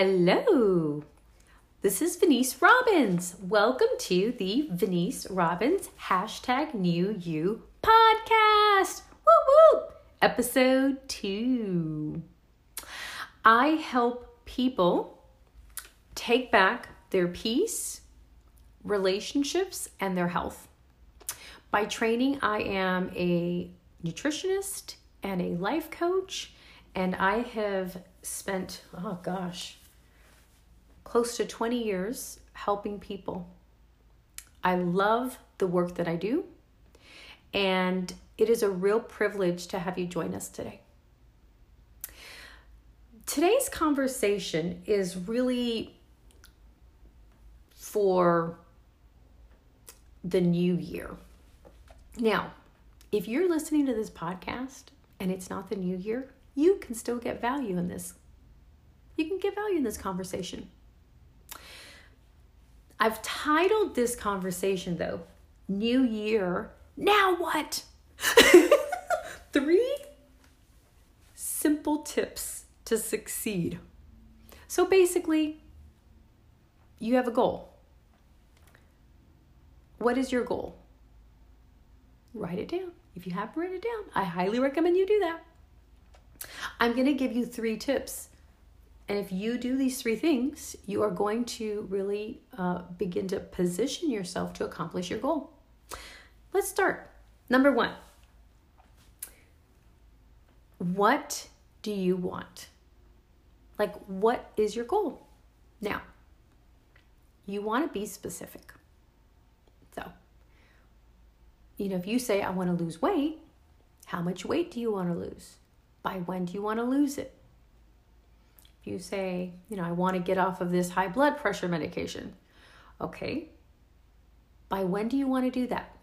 Hello, this is Venice Robbins. Welcome to the Venice Robbins hashtag New You podcast. Woo woo! Episode two. I help people take back their peace, relationships, and their health. By training, I am a nutritionist and a life coach, and I have spent, oh gosh, close to 20 years helping people. I love the work that I do, and it is a real privilege to have you join us today. Today's conversation is really for the new year. Now, if you're listening to this podcast and it's not the new year, you can still get value in this. You can get value in this conversation. I've titled this conversation, though, New Year, Now What? Three simple tips to succeed. So basically, you have a goal. What is your goal? Write it down. If you haven't written it down, I highly recommend you do that. I'm going to give you three tips and if you do these three things, you are going to really uh, begin to position yourself to accomplish your goal. Let's start. Number one What do you want? Like, what is your goal? Now, you want to be specific. So, you know, if you say, I want to lose weight, how much weight do you want to lose? By when do you want to lose it? You say, you know, I want to get off of this high blood pressure medication. Okay. By when do you want to do that?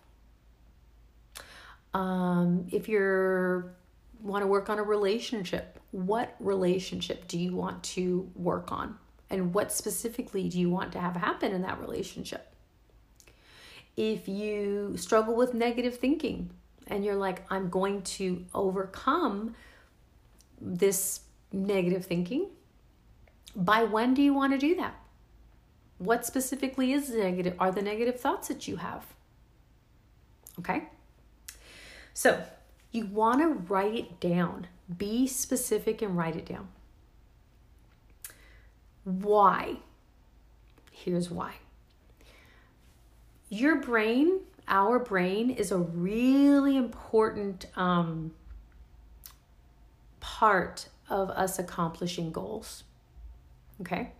Um, if you're want to work on a relationship, what relationship do you want to work on? And what specifically do you want to have happen in that relationship? If you struggle with negative thinking and you're like, I'm going to overcome this negative thinking, by when do you want to do that? What specifically is negative are the negative thoughts that you have? Okay? So, you want to write it down. Be specific and write it down. Why? Here's why. Your brain, our brain, is a really important um, part of us accomplishing goals. Okay?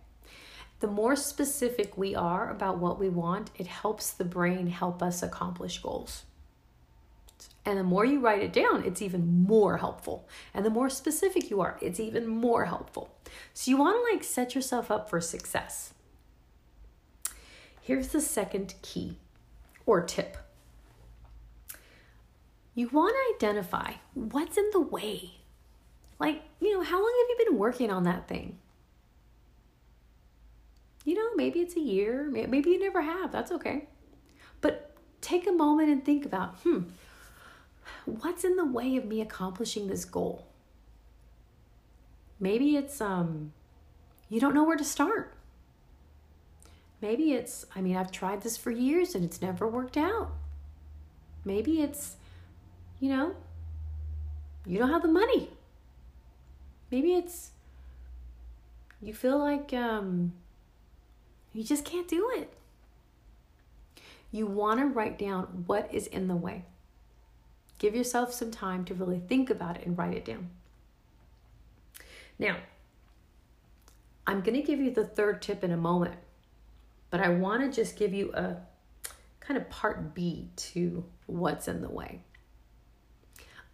The more specific we are about what we want, it helps the brain help us accomplish goals. And the more you write it down, it's even more helpful. And the more specific you are, it's even more helpful. So you want to like set yourself up for success. Here's the second key or tip. You want to identify what's in the way. Like, you know, how long have you been working on that thing? You know, maybe it's a year, maybe you never have. That's okay. But take a moment and think about, hmm, what's in the way of me accomplishing this goal? Maybe it's um you don't know where to start. Maybe it's I mean, I've tried this for years and it's never worked out. Maybe it's you know, you don't have the money. Maybe it's you feel like um you just can't do it. You want to write down what is in the way. Give yourself some time to really think about it and write it down. Now, I'm going to give you the third tip in a moment, but I want to just give you a kind of part B to what's in the way.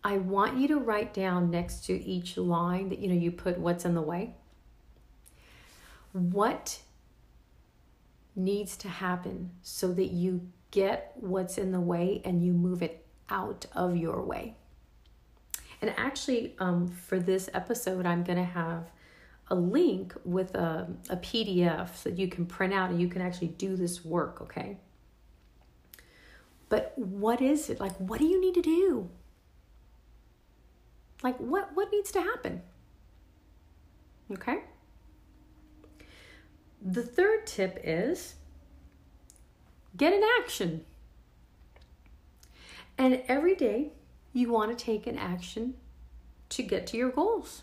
I want you to write down next to each line that you know you put what's in the way. What needs to happen so that you get what's in the way and you move it out of your way. And actually, um, for this episode, I'm going to have a link with a, a PDF that you can print out and you can actually do this work, okay? But what is it? Like, what do you need to do? Like, what, what needs to happen? Okay? The third tip is get an action. And every day you want to take an action to get to your goals.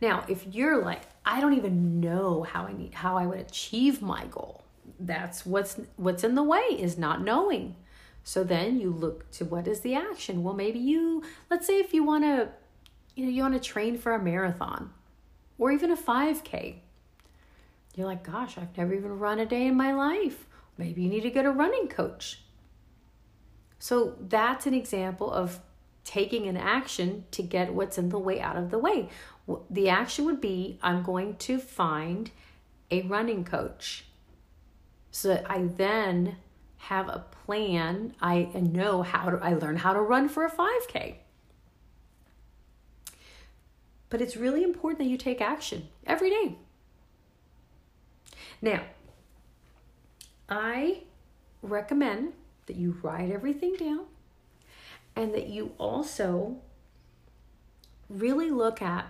Now, if you're like, I don't even know how I need how I would achieve my goal. That's what's what's in the way is not knowing. So then you look to what is the action? Well, maybe you let's say if you want to you know, you want to train for a marathon or even a 5k. You're like, "Gosh, I've never even run a day in my life." Maybe you need to get a running coach. So that's an example of taking an action to get what's in the way out of the way. The action would be I'm going to find a running coach so that I then have a plan. I know how to, I learn how to run for a 5K. But it's really important that you take action every day. Now, I recommend that you write everything down and that you also really look at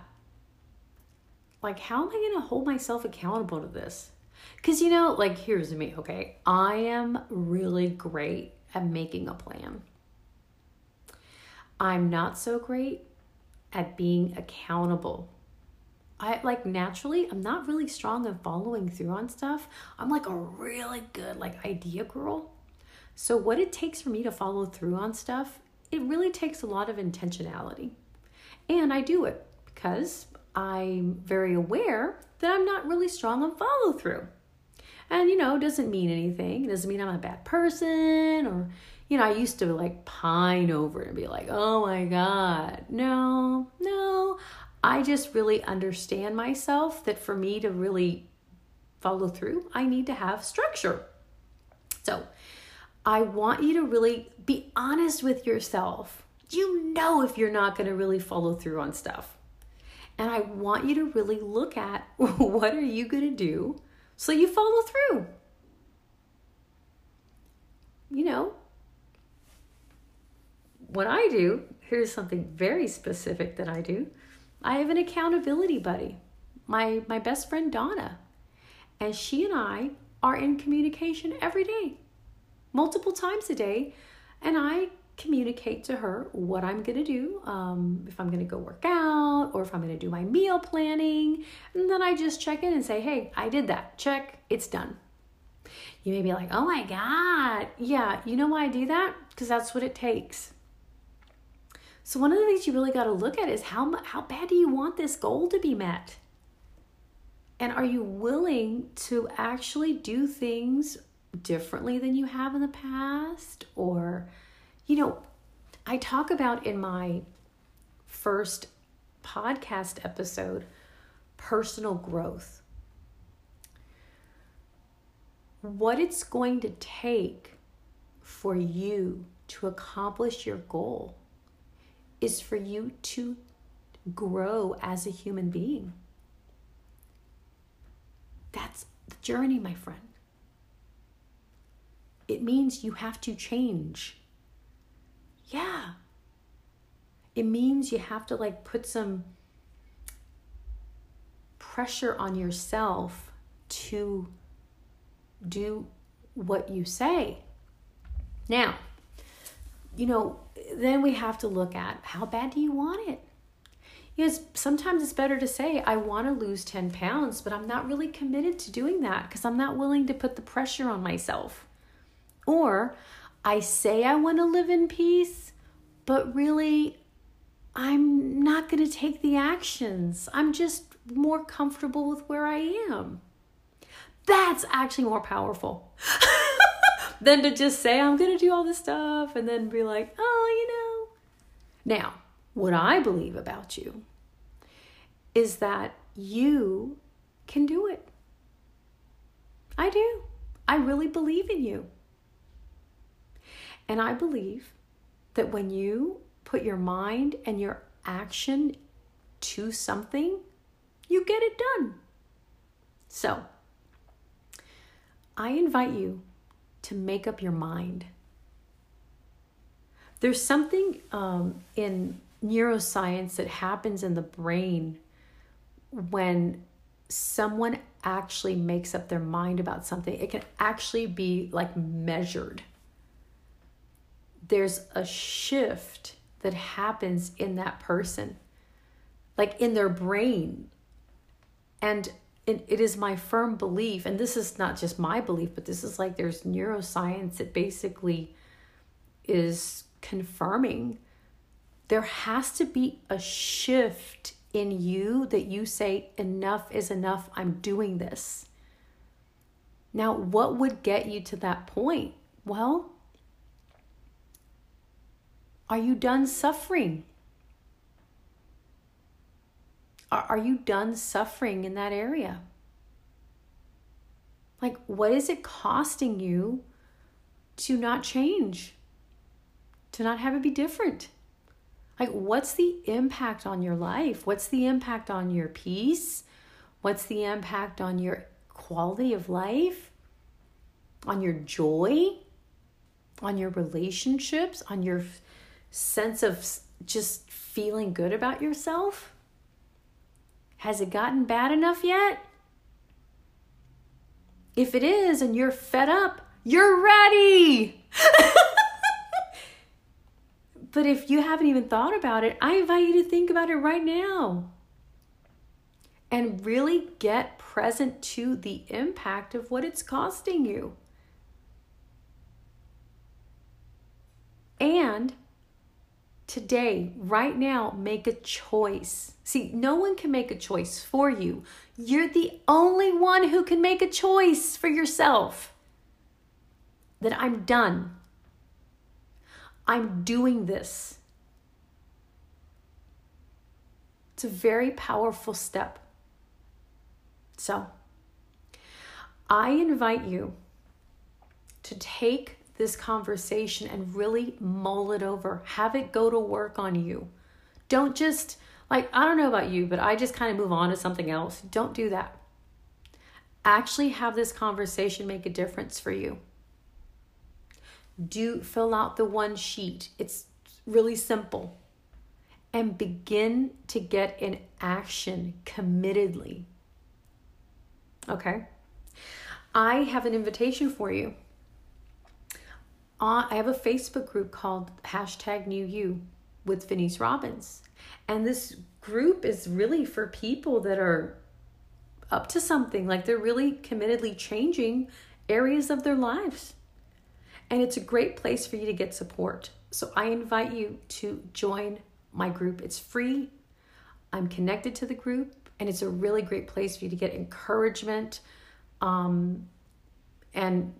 like how am i going to hold myself accountable to this? Because you know like here's me okay? I am really great at making a plan. I'm not so great at being accountable I like naturally, I'm not really strong in following through on stuff. I'm like a really good like idea girl. So what it takes for me to follow through on stuff it really takes a lot of intentionality. And I do it because I'm very aware that I'm not really strong on follow through. And you know, doesn't mean anything. It doesn't mean I'm a bad person or you know, I used to like pine over and be like, "Oh my god." No, no. I just really understand myself that for me to really follow through, I need to have structure. So, I want you to really be honest with yourself. You know if you're not going to really follow through on stuff. And I want you to really look at what are you going to do so you follow through. You know, what I do, here's something very specific that I do. I have an accountability buddy, my my best friend Donna. And she and I are in communication every day multiple times a day. And I communicate to her what I'm going to do, um, if I'm going to go work out or if I'm going to do my meal planning. And then I just check in and say, hey, I did that. Check, it's done. You may be like, oh my God. Yeah, you know why I do that? Because that's what it takes. So, one of the things you really got to look at is how, how bad do you want this goal to be met? And are you willing to actually do things differently than you have in the past or you know i talk about in my first podcast episode personal growth what it's going to take for you to accomplish your goal is for you to grow as a human being that's the journey my friend it means you have to change. Yeah. It means you have to like put some pressure on yourself to do what you say. Now, you know, then we have to look at how bad do you want it? Yes, sometimes it's better to say, I want to lose 10 pounds, but I'm not really committed to doing that because I'm not willing to put the pressure on myself. Or I say I want to live in peace, but really I'm not going to take the actions. I'm just more comfortable with where I am. That's actually more powerful than to just say, I'm going to do all this stuff and then be like, oh, you know. Now, what I believe about you is that you can do it. I do. I really believe in you. And I believe that when you put your mind and your action to something, you get it done. So, I invite you to make up your mind. There's something um, in neuroscience that happens in the brain when someone actually makes up their mind about something, it can actually be like measured. There's a shift that happens in that person, like in their brain. And it, it is my firm belief, and this is not just my belief, but this is like there's neuroscience that basically is confirming there has to be a shift in you that you say, enough is enough, I'm doing this. Now, what would get you to that point? Well, are you done suffering? Are, you done suffering in that area? Like, what is it costing you to not change? To not have it be different? Like, what's the impact on your life? What's the impact on your peace? What's the impact on your quality of life? On your joy? On your relationships? On your sense of just feeling good about yourself? Has it gotten bad enough yet? If it is and you're fed up, you're ready. But if you haven't even thought about it, I invite you to think about it right now and really get present to the impact of what it's costing you. And today, right now, make a choice. See, no one can make a choice for you. You're the only one who can make a choice for yourself. That I'm done. I'm doing this. It's a very powerful step. So, I invite you to take this conversation and really mull it over. Have it go to work on you. Don't just, like, I don't know about you, but I just kind of move on to something else. Don't do that. Actually, have this conversation make a difference for you do fill out the one sheet. It's really simple. And begin to get in action committedly. Okay? I have an invitation for you. I have a Facebook group called hashtag New You with Venice Robbins. And this group is really for people that are up to something, like they're really committedly changing areas of their lives and it's a great place for you to get support. So I invite you to join my group. It's free. I'm connected to the group, and it's a really great place for you to get encouragement. Um, and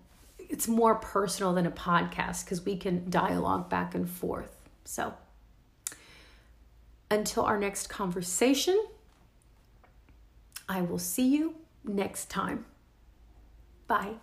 it's more personal than a podcast because we can dialogue back and forth. So until our next conversation, I will see you next time. Bye.